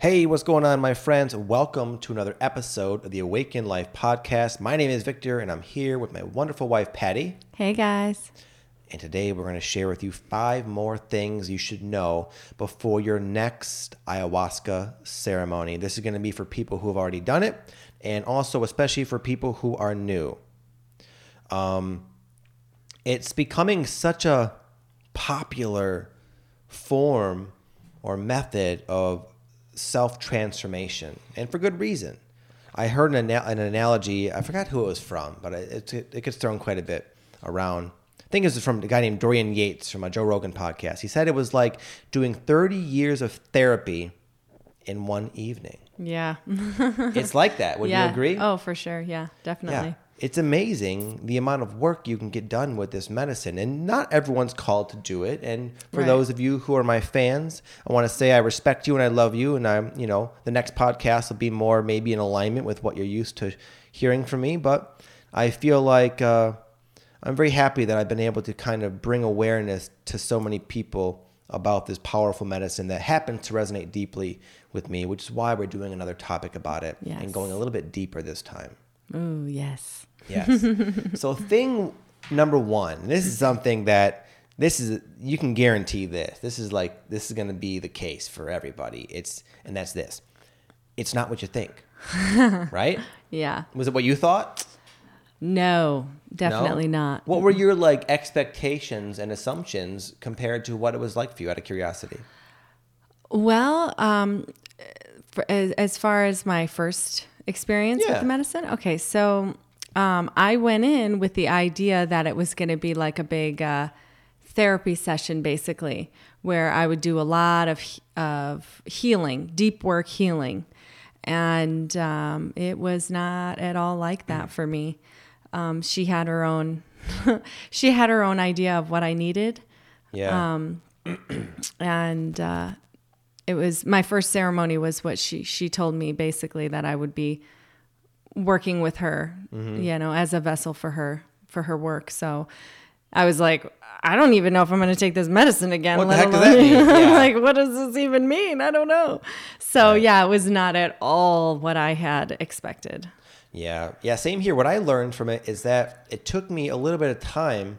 Hey, what's going on, my friends? Welcome to another episode of the Awaken Life podcast. My name is Victor, and I'm here with my wonderful wife, Patty. Hey guys. And today we're going to share with you five more things you should know before your next ayahuasca ceremony. This is going to be for people who have already done it, and also especially for people who are new. Um, it's becoming such a popular form or method of self transformation, and for good reason. I heard an, ana- an analogy, I forgot who it was from, but it, it, it gets thrown quite a bit around. I think it was from a guy named Dorian Yates from a Joe Rogan podcast. He said it was like doing 30 years of therapy in one evening. Yeah. It's like that. Would yeah. you agree? Oh, for sure. Yeah, definitely. Yeah. It's amazing the amount of work you can get done with this medicine. And not everyone's called to do it. And for Right. those of you who are my fans, I want to say I respect you and I love you. And I'm, you know, the next podcast will be more maybe in alignment with what you're used to hearing from me. But I feel like uh, I'm very happy that I've been able to kind of bring awareness to so many people about this powerful medicine that happens to resonate deeply with me, which is why we're doing another topic about it and going a little bit deeper this time. Ooh, yes. Yes. so thing number one, this is something that this is you can guarantee this. This is like this is going to be the case for everybody. It's and that's this. It's not what you think. right? Yeah. Was it what you thought? No, No? definitely not. What were your like expectations and assumptions compared to what it was like for you out of curiosity? Well, um, for, as, as far as my first experience Yeah. with the medicine, okay, so um, I went in with the idea that it was going to be like a big uh, therapy session, basically, where I would do a lot of of healing, deep work healing, and um, it was not at all like that for me. Um, she had her own, she had her own idea of what I needed Yeah. Um, and uh, it was my first ceremony was what she she told me basically that I would be working with her, Mm-hmm. you know, as a vessel for her for her work. So I was like, I don't even know if I'm going to take this medicine again. What the heck does that mean? Yeah. like, what does this even mean? I don't know. So yeah, it was not at all what I had expected. Yeah, yeah, same here. What I learned from it is that it took me a little bit of time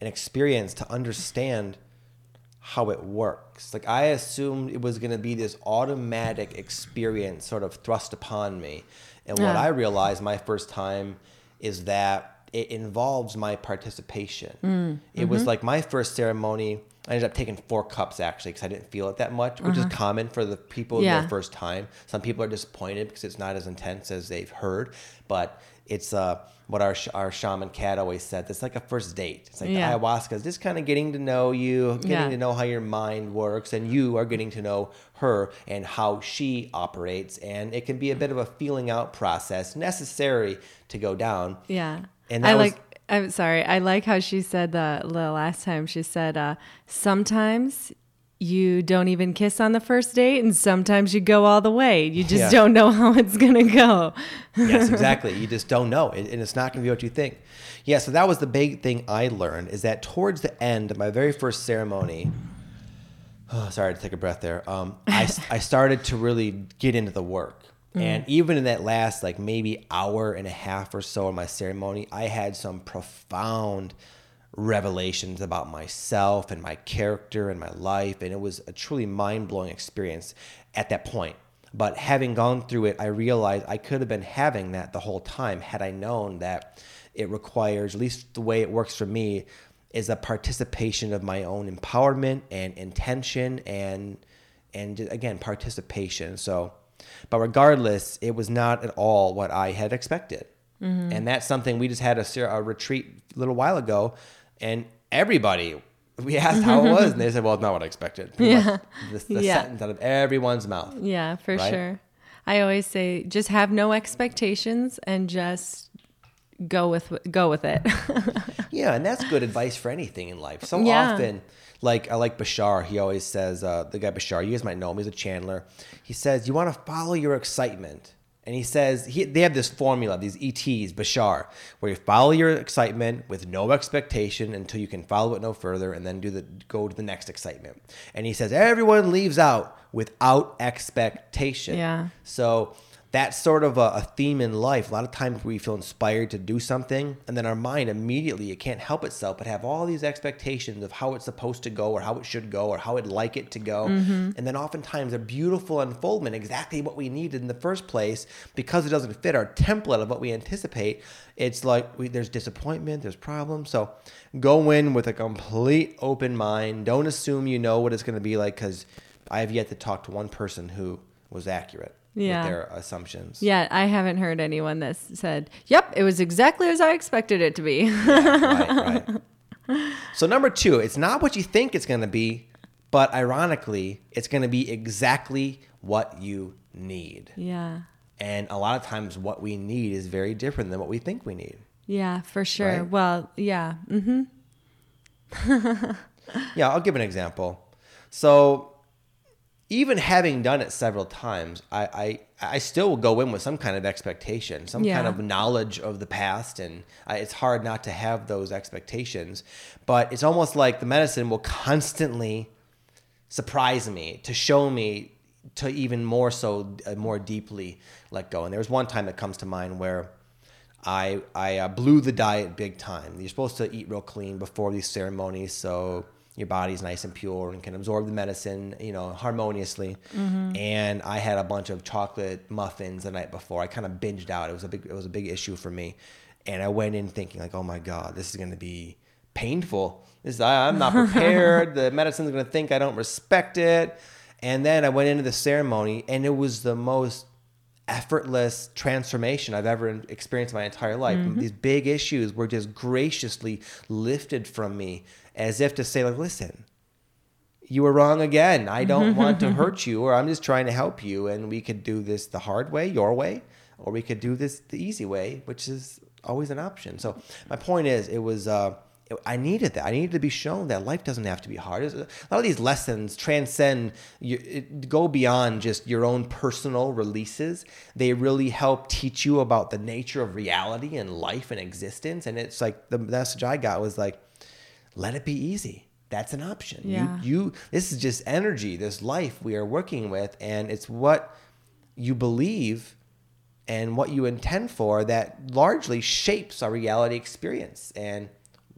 and experience to understand how it works. Like I assumed it was going to be this automatic experience sort of thrust upon me. And what. I realized my first time is that it involves my participation. Mm, It was mm-hmm. like my first ceremony. I ended up taking four cups actually because I didn't feel it that much, which is common for the people Uh-huh. Yeah. their first time. Some people are disappointed because it's not as intense as they've heard, but it's uh, what our sh- our shaman Kat always said. It's like a first date. It's like Yeah. ayahuasca is just kind of getting to know you, getting Yeah. to know how your mind works, and you are getting to know her and how she operates. And it can be a bit of a feeling out process necessary to go down. Yeah. And I was- like I'm sorry. I like how she said the, the last time she said uh, sometimes you don't even kiss on the first date and sometimes you go all the way. You just Yeah. don't know how it's going to go. yes, exactly. You just don't know, and it's not going to be what you think. Yeah, so that was the big thing I learned is that towards the end of my very first ceremony, oh, sorry to take a breath there. Um, I I started to really get into the work, and mm. even in that last like maybe hour and a half or so of my ceremony, I had some profound revelations about myself and my character and my life, and it was a truly mind blowing experience at that point. But having gone through it, I realized I could have been having that the whole time had I known that it requires, at least the way it works for me, is a participation of my own empowerment and intention and and again participation. So, but regardless, it was not at all what I had expected, mm-hmm. and that's something we just had a, a retreat a little while ago, and everybody. We asked how it was, and they said, "Well, it's not what I expected." Pretty Yeah. the, the Yeah. sentence out of everyone's mouth. Yeah, for Right? sure. I always say just have no expectations and just go with go with it. Yeah, and that's good advice for anything in life. So Yeah. often, like I like Bashar, he always says, uh, the guy Bashar, you guys might know him, he's a channeler. He says, you want to follow your excitement. And he says, he, they have this formula, these ETs, Bashar, where you follow your excitement with no expectation until you can follow it no further and then do the go to the next excitement. And he says, everyone leaves out without expectation. Yeah. So that's sort of a, a, theme in life. A lot of times we feel inspired to do something, and then our mind immediately it can't help itself but have all these expectations of how it's supposed to go, or how it should go, or how it'd like it to go. Mm-hmm. And then oftentimes a beautiful unfoldment, exactly what we needed in the first place, because it doesn't fit our template of what we anticipate. It's like we, there's disappointment, there's problems. So go in with a complete open mind. Don't assume you know what it's going to be like, because I have yet to talk to one person who was accurate Yeah. with their assumptions. Yeah, I haven't heard anyone that said, "Yep, it was exactly as I expected it to be." right, right. So number two, it's not what you think it's going to be, but ironically, it's going to be exactly what you need. yeah. And a lot of times, what we need is very different than what we think we need. Yeah, for sure. Right? Well, yeah. hmm Yeah, I'll give an example. So, even having done it several times, I, I, I still will go in with some kind of expectation, some kind of knowledge of the past, and I, it's hard not to have those expectations. But it's almost like the medicine will constantly surprise me to show me to even more so, uh, more deeply let go. And there was one time that comes to mind where I I uh, blew the diet big time. You're supposed to eat real clean before these ceremonies, so your body's nice and pure and can absorb the medicine, you know, harmoniously. Mm-hmm. And I had a bunch of chocolate muffins the night before. I kind of binged out. It was a big it was a big issue for me, and I went in thinking like, oh my god, this is going to be painful. This I, I'm not prepared. the medicine's going to think I don't respect it. And then I went into the ceremony, and it was the most effortless transformation I've ever experienced in my entire life. These big issues were just graciously lifted from me as if to say, like, listen, you were wrong again. I don't want to hurt you, or I'm just trying to help you. And we could do this the hard way, your way, or we could do this the easy way, which is always an option. So my point is, it was. Uh, I needed that. I needed to be shown that life doesn't have to be hard. Uh, a lot of these lessons transcend, go beyond just your own personal releases. They really help teach you about the nature of reality and life and existence. And it's like the message I got was like, let it be easy. That's an option. Yeah. You, you, this is just energy, this life we are working with, and it's what you believe and what you intend for that largely shapes our reality experience. And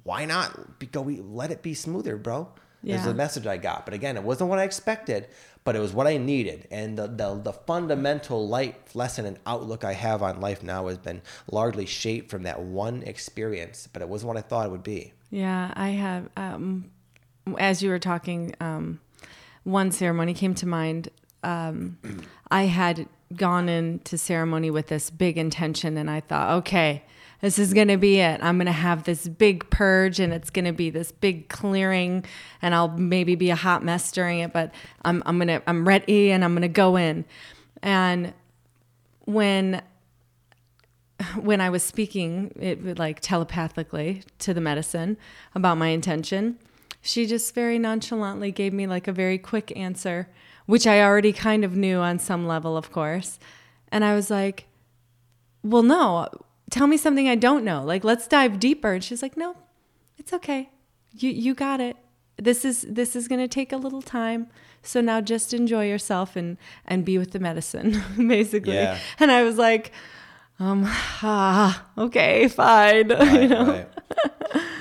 why not go? We let it be smoother, bro. Is the message I got. But again, it wasn't what I expected, but it was what I needed. And the, the the fundamental life lesson and outlook I have on life now has been largely shaped from that one experience. But it wasn't what I thought it would be. Yeah, I have. Um, as you were talking, um, one ceremony came to mind. Um, I had gone into ceremony with this big intention, and I thought, okay, this is going to be it. I'm going to have this big purge, and it's going to be this big clearing, and I'll maybe be a hot mess during it, but I'm I'm gonna I'm ready, and I'm gonna go in. And when when I was speaking, it like telepathically to the medicine about my intention, she just very nonchalantly gave me like a very quick answer, which I already kind of knew on some level, of course. And I was like, "Well, no, tell me something I don't know. Like, let's dive deeper." And she's like, "No, it's okay. You you got it. This is this is going to take a little time. So now just enjoy yourself and and be with the medicine, basically." Yeah. And I was like, um, ah, okay, fine. you know? right.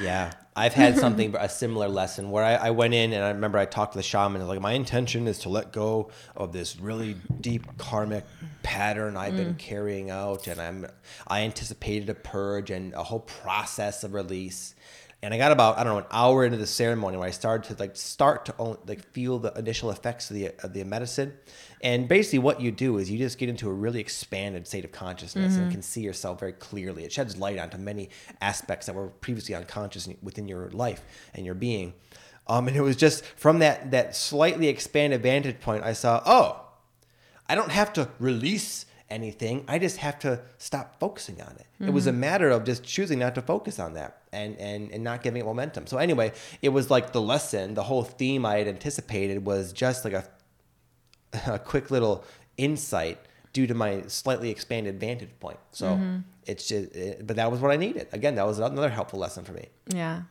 Yeah. I've had something, a similar lesson where I, I went in and I remember I talked to the shaman. and Like, my intention is to let go of this really deep karmic pattern I've been mm. carrying out. And I'm, I anticipated a purge and a whole process of release. And I got about, I don't know, an hour into the ceremony where I started to like start to own, like feel the initial effects of the, of the medicine. And basically, what you do is you just get into a really expanded state of consciousness and can see yourself very clearly. It sheds light onto many aspects that were previously unconscious within your life and your being. Um, and it was just from that that slightly expanded vantage point, I saw, oh, I don't have to release anything. I just have to stop focusing on it. It was a mm-hmm. matter of just choosing not to focus on that and, and, and not giving it momentum. So anyway, it was like the lesson, the whole theme I had anticipated was just like a, a quick little insight due to my slightly expanded vantage point. So mm-hmm. it's just, it, but that was what I needed. Again, that was another helpful lesson for me. Yeah,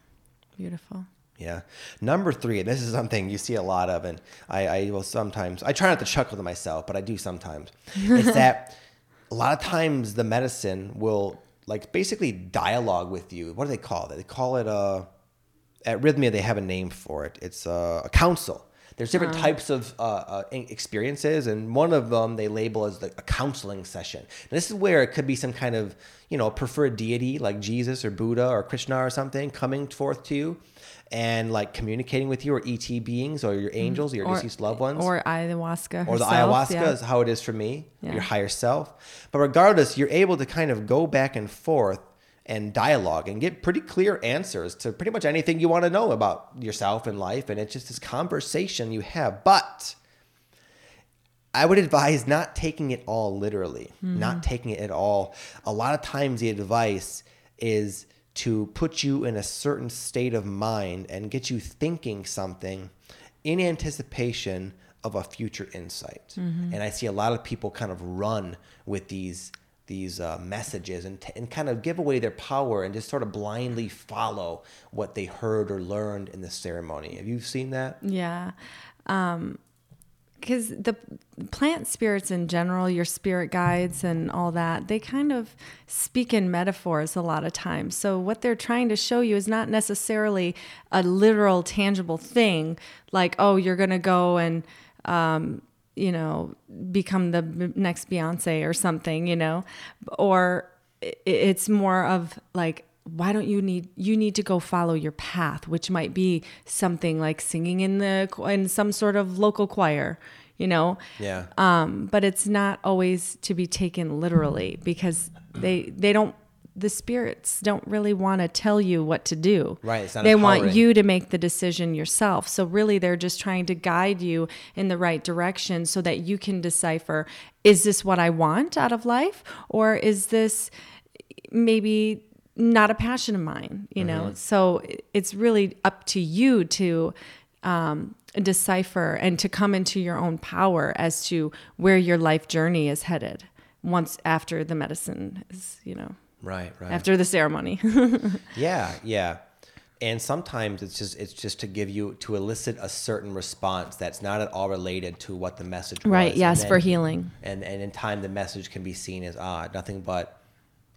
beautiful. Yeah. Number three, and this is something you see a lot of, and I, I will sometimes, I try not to chuckle to myself, but I do sometimes. it's that a lot of times the medicine will like basically dialogue with you. What do they call it? They call it a, at Rythmia, they have a name for it. It's a, a council. There's different types of uh, uh, experiences, and one of them they label as the, a counseling session. And this is where it could be some kind of, you know, preferred deity like Jesus or Buddha or Krishna or something coming forth to you and like communicating with you or ET beings or your mm. angels or your Or- deceased loved ones. Or ayahuasca. or the ayahuasca yeah. is how it is for me, Yeah. your higher self. But regardless, you're able to kind of go back and forth and dialogue and get pretty clear answers to pretty much anything you want to know about yourself and life. And it's just this conversation you have. But I would advise not taking it all literally, not mm. taking it at all. A lot of times, the advice is to put you in a certain state of mind and get you thinking something in anticipation of a future insight. And I see a lot of people kind of run with these these uh, messages and, t- and kind of give away their power and just sort of blindly follow what they heard or learned in the ceremony. Have you seen that? Yeah. Because the plant spirits in general, your spirit guides and all that, they kind of speak in metaphors a lot of times. So, what they're trying to show you is not necessarily a literal, tangible thing like, oh, you're going to go and, um, you know, become the next Beyonce or something, you know, or it's more of like, why don't you need you need to go follow your path which might be something like singing in the in some sort of local choir you know? Yeah. um but it's not always to be taken literally because they they don't the spirits don't really want to tell you what to do. Right, they want you to make the decision yourself. So really they're just trying to guide you in the right direction so that you can decipher is this what i want out of life? Or is this maybe not a passion of mine you know so it's really up to you to um, decipher and to come into your own power as to where your life journey is headed once after the medicine is you know Right, right. after the ceremony Yeah, yeah. And sometimes it's just it's just to give you to elicit a certain response that's not at all related to what the message was. right yes then- for healing And and in time the message can be seen as ah nothing but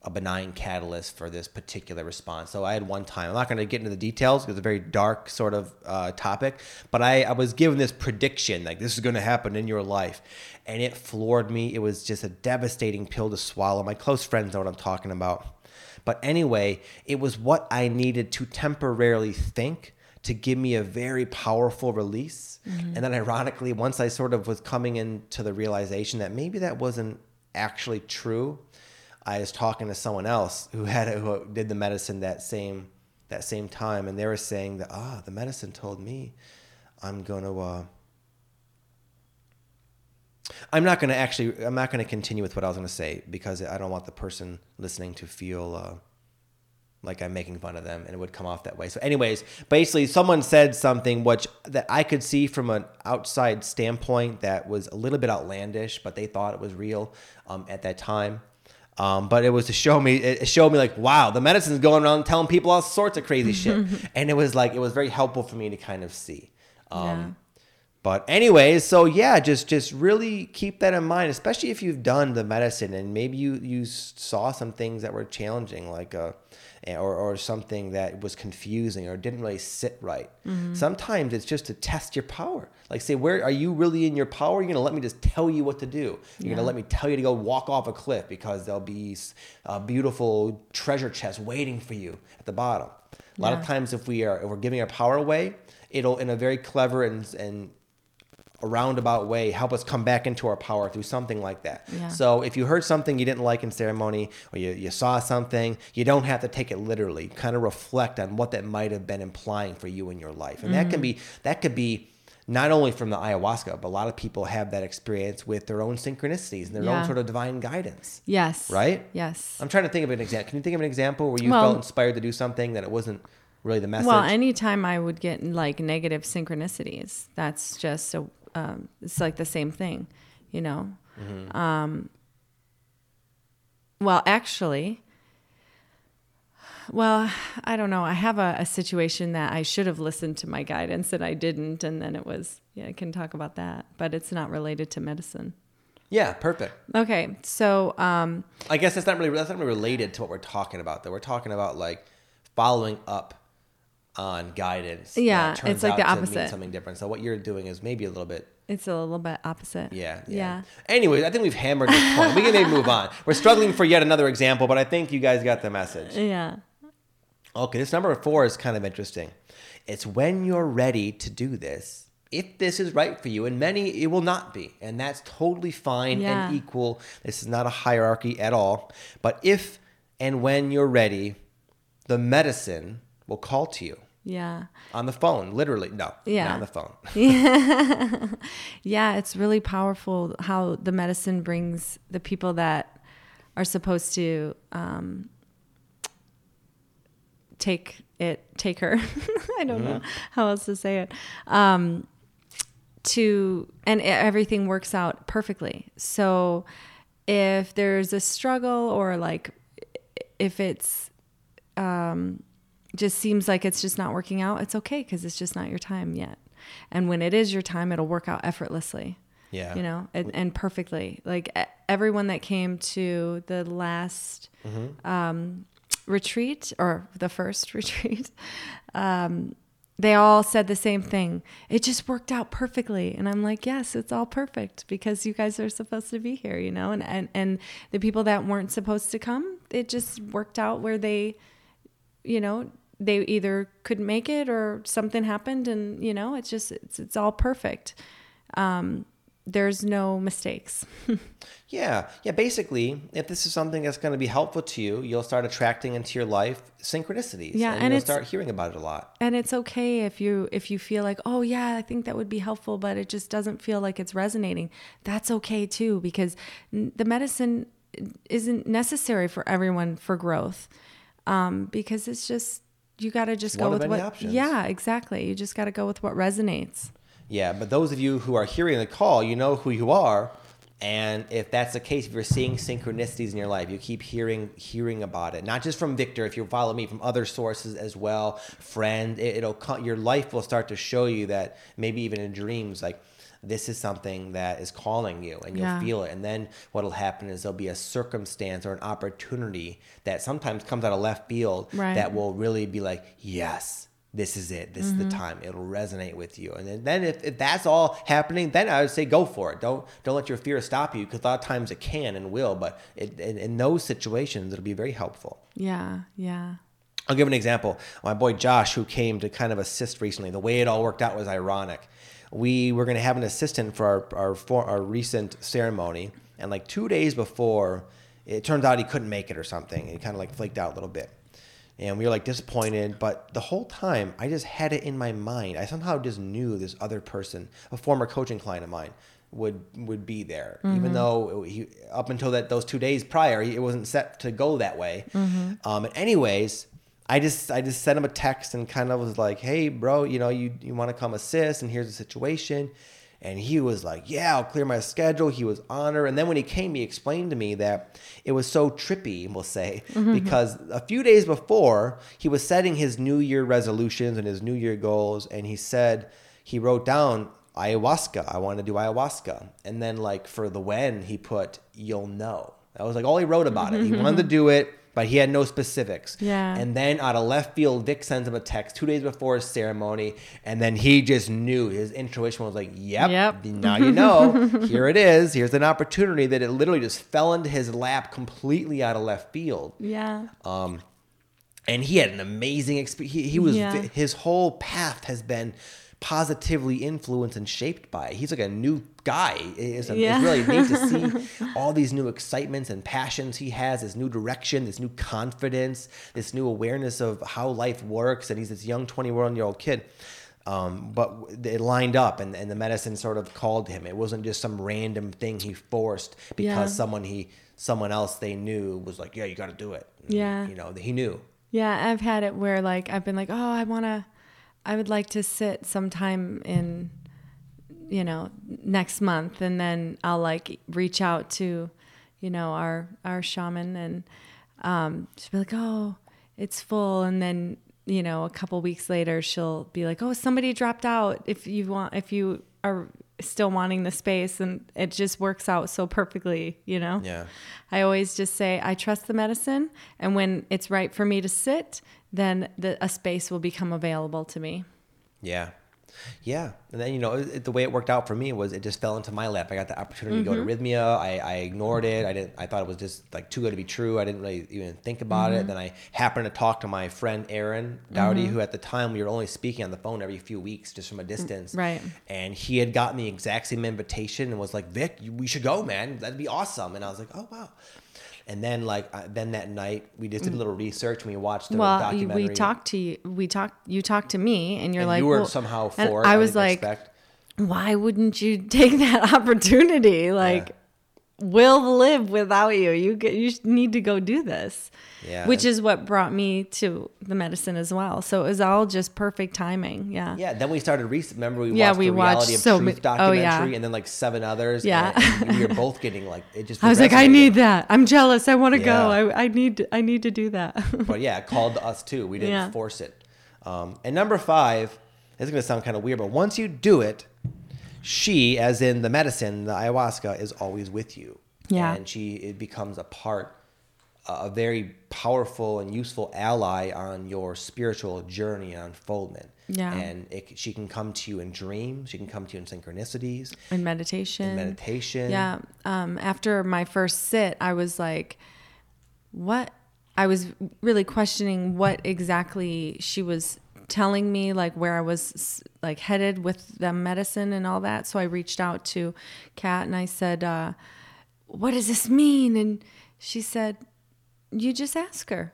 a benign catalyst for this particular response. So I had one time. I'm not going to get into the details because it's a very dark sort of uh, topic. But I, I was given this prediction like this is going to happen in your life, and it floored me. It was just a devastating pill to swallow. My close friends know what I'm talking about. But anyway, it was what I needed to temporarily think to give me a very powerful release. And then, ironically, once I sort of was coming into the realization that maybe that wasn't actually true, I was talking to someone else who had who did the medicine that same that same time, and they were saying that ah, the medicine told me I'm to. Uh, I'm not going to actually. I'm not going to continue with what I was going to say because I don't want the person listening to feel uh, like I'm making fun of them, and it would come off that way. So, anyways, basically, someone said something which that I could see from an outside standpoint that was a little bit outlandish, but they thought it was real um, at that time. Um, but it was to show me, it showed me like, wow, the medicine's going around telling people all sorts of crazy shit, and it was like, it was very helpful for me to kind of see. Um, Yeah. But anyways, so yeah, just just really keep that in mind, especially if you've done the medicine and maybe you you saw some things that were challenging, like uh, Eh, or or something that was confusing or didn't really sit right. Mm-hmm. Sometimes it's just to test your power. Like say, where are you really in your power? You're gonna let me just tell you what to do. You're gonna let me tell you to go walk off a cliff because there'll be a beautiful treasure chest waiting for you at the bottom. A lot of times, if we are if we're giving our power away, it'll in a very clever and and a roundabout way help us come back into our power through something like that. Yeah. So if you heard something you didn't like in ceremony or you, you saw something, you don't have to take it literally. Kind of reflect on what that might have been implying for you in your life. And that can mm-hmm. be that could be not only from the ayahuasca, but a lot of people have that experience with their own synchronicities and their own sort of divine guidance. yes Right? yes I'm trying to think of an example. Can you think of an example where you Well- felt inspired to do something that it wasn't really the message? Well, anytime I would get like negative synchronicities, that's just a, um, it's like the same thing, you know. Um, well, actually, Well, I don't know. I have a, a situation that I should have listened to my guidance and I didn't, and then it was. Yeah, I can talk about that, but it's not related to medicine. Yeah, perfect. Okay, so um, I guess that's not really that's not really related to what we're talking about. Though we're talking about like following up on guidance. Yeah, it's like the opposite. something different. So what you're doing is maybe a little bit. it's a little bit opposite. Yeah, yeah. Yeah. Anyways, I think we've hammered this point. We can maybe move on. We're struggling for yet another example, but I think you guys got the message. Yeah. Okay, this number four is kind of interesting. It's when you're ready to do this. If this is right for you, and many it will not be, and that's totally fine Yeah. and equal. This is not a hierarchy at all. But if and when you're ready, the medicine will call to you Yeah. on the phone, literally. No, Yeah. not on the phone. Yeah, yeah, it's really powerful how the medicine brings the people that are supposed to um, take it, take her. I don't know how else to say it. Um, to and everything works out perfectly. So if there's a struggle or like if it's um, just seems like it's just not working out, it's okay because it's just not your time yet. And when it is your time, it'll work out effortlessly. Yeah. You know, and, and perfectly. Like everyone that came to the last um, retreat or the first retreat, um, they all said the same thing. It just worked out perfectly. And I'm like, yes, it's all perfect because you guys are supposed to be here, you know? And, and, and the people that weren't supposed to come, it just worked out where they, you know, they either couldn't make it or something happened and, you know, it's just, it's, it's all perfect. Um, there's no mistakes. Yeah, yeah. Basically, if this is something that's going to be helpful to you, you'll start attracting into your life synchronicities. Yeah, and, and you'll start hearing about it a lot. and it's okay if you if you feel like oh yeah i think that would be helpful but it just doesn't feel like it's resonating that's okay too because the medicine isn't necessary for everyone for growth um, because it's just you got to just go with what options. yeah exactly you just got to go with what resonates Yeah, but those of you who are hearing the call, you know who you are. And if that's the case, if you're seeing synchronicities in your life, you keep hearing hearing about it. Not just from Victor, if you follow me from other sources as well, friend, it, it'll co- your life will start to show you that maybe even in dreams, like this is something that is calling you, and you'll Yeah. feel it. And then what'll happen is there'll be a circumstance or an opportunity that sometimes comes out of left field Right. that will really be like, yes, this is it. This is the mm-hmm. time. It'll resonate with you. And then, then if, if that's all happening, then I would say go for it. Don't don't let your fear stop you because a lot of times it can and will. But it, in, in those situations, it'll be very helpful. yeah yeah I'll give an example. My boy Josh, who came to kind of assist recently, the way it all worked out was ironic. We were going to have an assistant for our our, for our recent ceremony, and like two days before, it turns out he couldn't make it or something. He kind of like flaked out a little bit, and we were like disappointed. But the whole time, I just had it in my mind. I somehow just knew this other person, a former coaching client of mine, would would be there, even though he up until that those two days prior, he, it wasn't set to go that way. Um, and anyways, I just I just sent him a text and kind of was like, "Hey, bro, you know, you you want to come assist, and here's the situation." And he was like, "Yeah, I'll clear my schedule." He was honored. And then when he came, he explained to me that it was so trippy, we'll say, mm-hmm. because a few days before he was setting his New Year resolutions and his New Year goals, and he said he wrote down ayahuasca. I want to do ayahuasca, and then like for the when, he put "you'll know." That was like all he wrote about it. He wanted to do it, but he had no specifics. Yeah. And then out of left field, Vic sends him a text two days before his ceremony, and then he just knew his intuition was like, "Yep, Yep. now you know. Here it is. Here's an opportunity that it literally just fell into his lap completely out of left field." yeah Um, and he had an amazing experience. He, he was Yeah. his whole path has been positively influenced and shaped by. He's like a new guy. It's, Yeah. it's really neat to see all these new excitements and passions he has. This new direction, this new confidence, this new awareness of how life works. And he's this young twenty-one year old kid. Um, but it lined up, and, and the medicine sort of called him. It wasn't just some random thing he forced because Yeah. someone he someone else they knew was like, yeah, you got to do it. And, Yeah. you know, he knew. Yeah, I've had it where like I've been like, oh, I want to, I would like to sit sometime in, you know, next month, and then I'll like reach out to, you know, our our shaman and um, she'll be like, oh, it's full. And then you know a couple weeks later she'll be like oh somebody dropped out. If you want if you are still wanting the space and it just works out so perfectly you know Yeah. i always just say i trust the medicine and when it's right for me to sit then the, a space will become available to me Yeah. Yeah. And then, you know, it, the way it worked out for me was it just fell into my lap. I got the opportunity to go to mm-hmm. Rythmia. I, I ignored it. I didn't, I thought it was just like too good to be true. I didn't really even think about it. Mm-hmm. Then I happened to talk to my friend Aaron Dowdy, mm-hmm. who at the time we were only speaking on the phone every few weeks just from a mm, distance. right. And he had gotten the exact same invitation and was like, Vic, we should go, man. That'd be awesome. And I was like, oh, wow. And then, like, uh, then that night we just did a little research and we watched the well documentary. we talked to you we talked you talked to me and you're and like you were well- somehow for it. i was like expect- why wouldn't you take that opportunity like we'll live without you you get, you need to go do this Yeah, which is what brought me to the medicine as well so it was all just perfect timing yeah Yeah, then we started. Re- remember, we Yeah, watched we the reality watched of so truth ma- oh, documentary, yeah. and then like seven others. Yeah. and, and we were both getting like it just. i was like i need that i'm jealous i want to Yeah. go I, I need to, i need to do that But yeah, it called to us too. We didn't Yeah. force it. Um, and number five, this is going to sound kind of weird, but once you do it, she, as in the medicine, the ayahuasca, is always with you. Yeah. and she it becomes a part, a very powerful and useful ally on your spiritual journey and unfoldment. Yeah. and it, she can come to you in dreams. She can come to you in synchronicities. in meditation In meditation. Yeah. Um, after my first sit, I was like, what? I was really questioning what exactly she was telling me, like where I was like headed with the medicine and all that. So I reached out to Kat and I said, uh, what does this mean? And she said, you just ask her.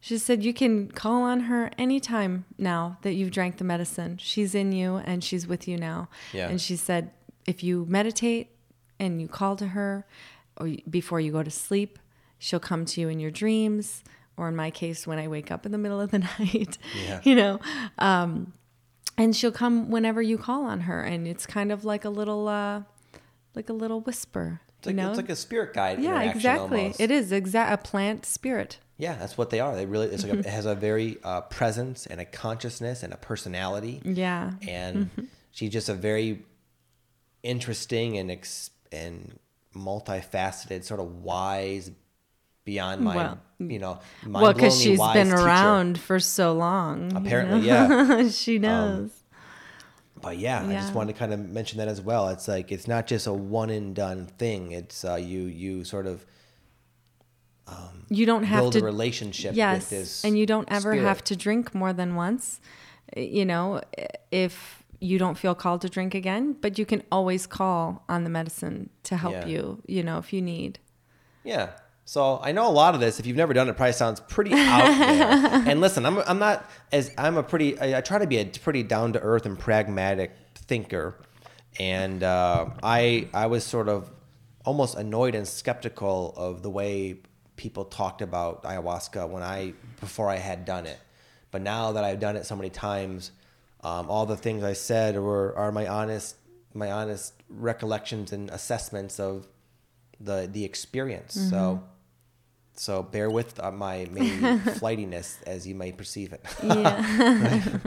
She said, You can call on her anytime now that you've drank the medicine. She's in you and she's with you now. Yeah. And she said, If you meditate and you call to her or before you go to sleep, she'll come to you in your dreams, or in my case, when I wake up in the middle of the night, Yeah. you know. Um, and she'll come whenever you call on her. And it's kind of like a little, uh, like a little whisper. It's like, you know? it's like a spirit guide. yeah, exactly. almost. It is exact a plant spirit. Yeah, that's what they are. They really it's like Mm-hmm. a, it has a very uh, presence and a consciousness and a personality. Yeah. And Mm-hmm. she's just a very interesting and ex- and multifaceted, sort of wise, beyond my Well, you know, Well, because she's been teacher. around for so long. you Apparently, know? yeah. she um, knows. But yeah, I just wanted to kind of mention that as well. It's like it's not just a one and done thing. It's uh, you you sort of um, you don't have build to a relationship yes, with this, and you don't ever spirit. have to drink more than once. Eh, you know, eh, if you don't feel called to drink again, but you can always call on the medicine to help Yeah. you. You know, if you need. Yeah. So I know a lot of this. If you've never done it, probably sounds pretty out there. and listen, I'm I'm not as I'm a pretty I, I try to be a pretty down to earth and pragmatic thinker, and uh, I I was sort of almost annoyed and skeptical of the way people talked about ayahuasca when I before I had done it, but now that I've done it so many times, um, all the things I said were are my honest my honest recollections and assessments of the the experience. So so bear with uh, my maybe flightiness as you may perceive it. Yeah.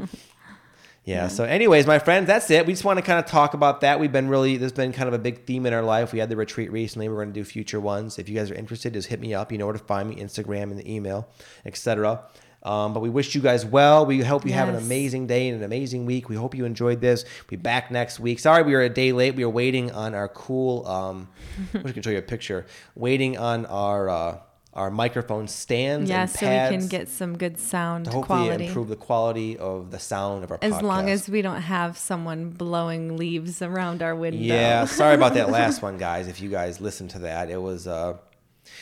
yeah. So, anyways, my friends, that's it. We just want to kind of talk about that. We've been really there's been kind of a big theme in our life. We had the retreat recently. We're going to do future ones. If you guys are interested, just hit me up. You know where to find me: Instagram and the email, etc. Um, but we wish you guys well. We hope you have an amazing day and an amazing week. We hope you enjoyed this. We'll be back next week. Sorry we were a day late. We were waiting on our cool. Um, I wish I could show you a picture. Waiting on our uh, our microphone stands yeah, and so we can get some good sound to hopefully quality. improve the quality of the sound of our As long podcast. as we don't have someone blowing leaves around our window. Yeah, sorry about that last one, guys. If you guys listened to that, it was uh,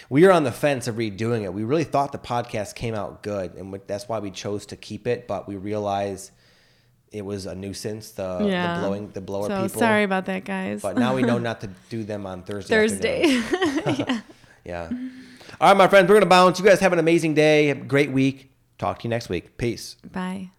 we were on the fence of redoing it. We really thought the podcast came out good, and that's why we chose to keep it. But we realized it was a nuisance. The, Yeah. the blowing, the blower so people. sorry about that, guys. But now we know not to do them on Thursday. Thursday. afternoons. Yeah. All right, my friends, we're gonna bounce. You guys have an amazing day. Have a great week. Talk to you next week. Peace. Bye.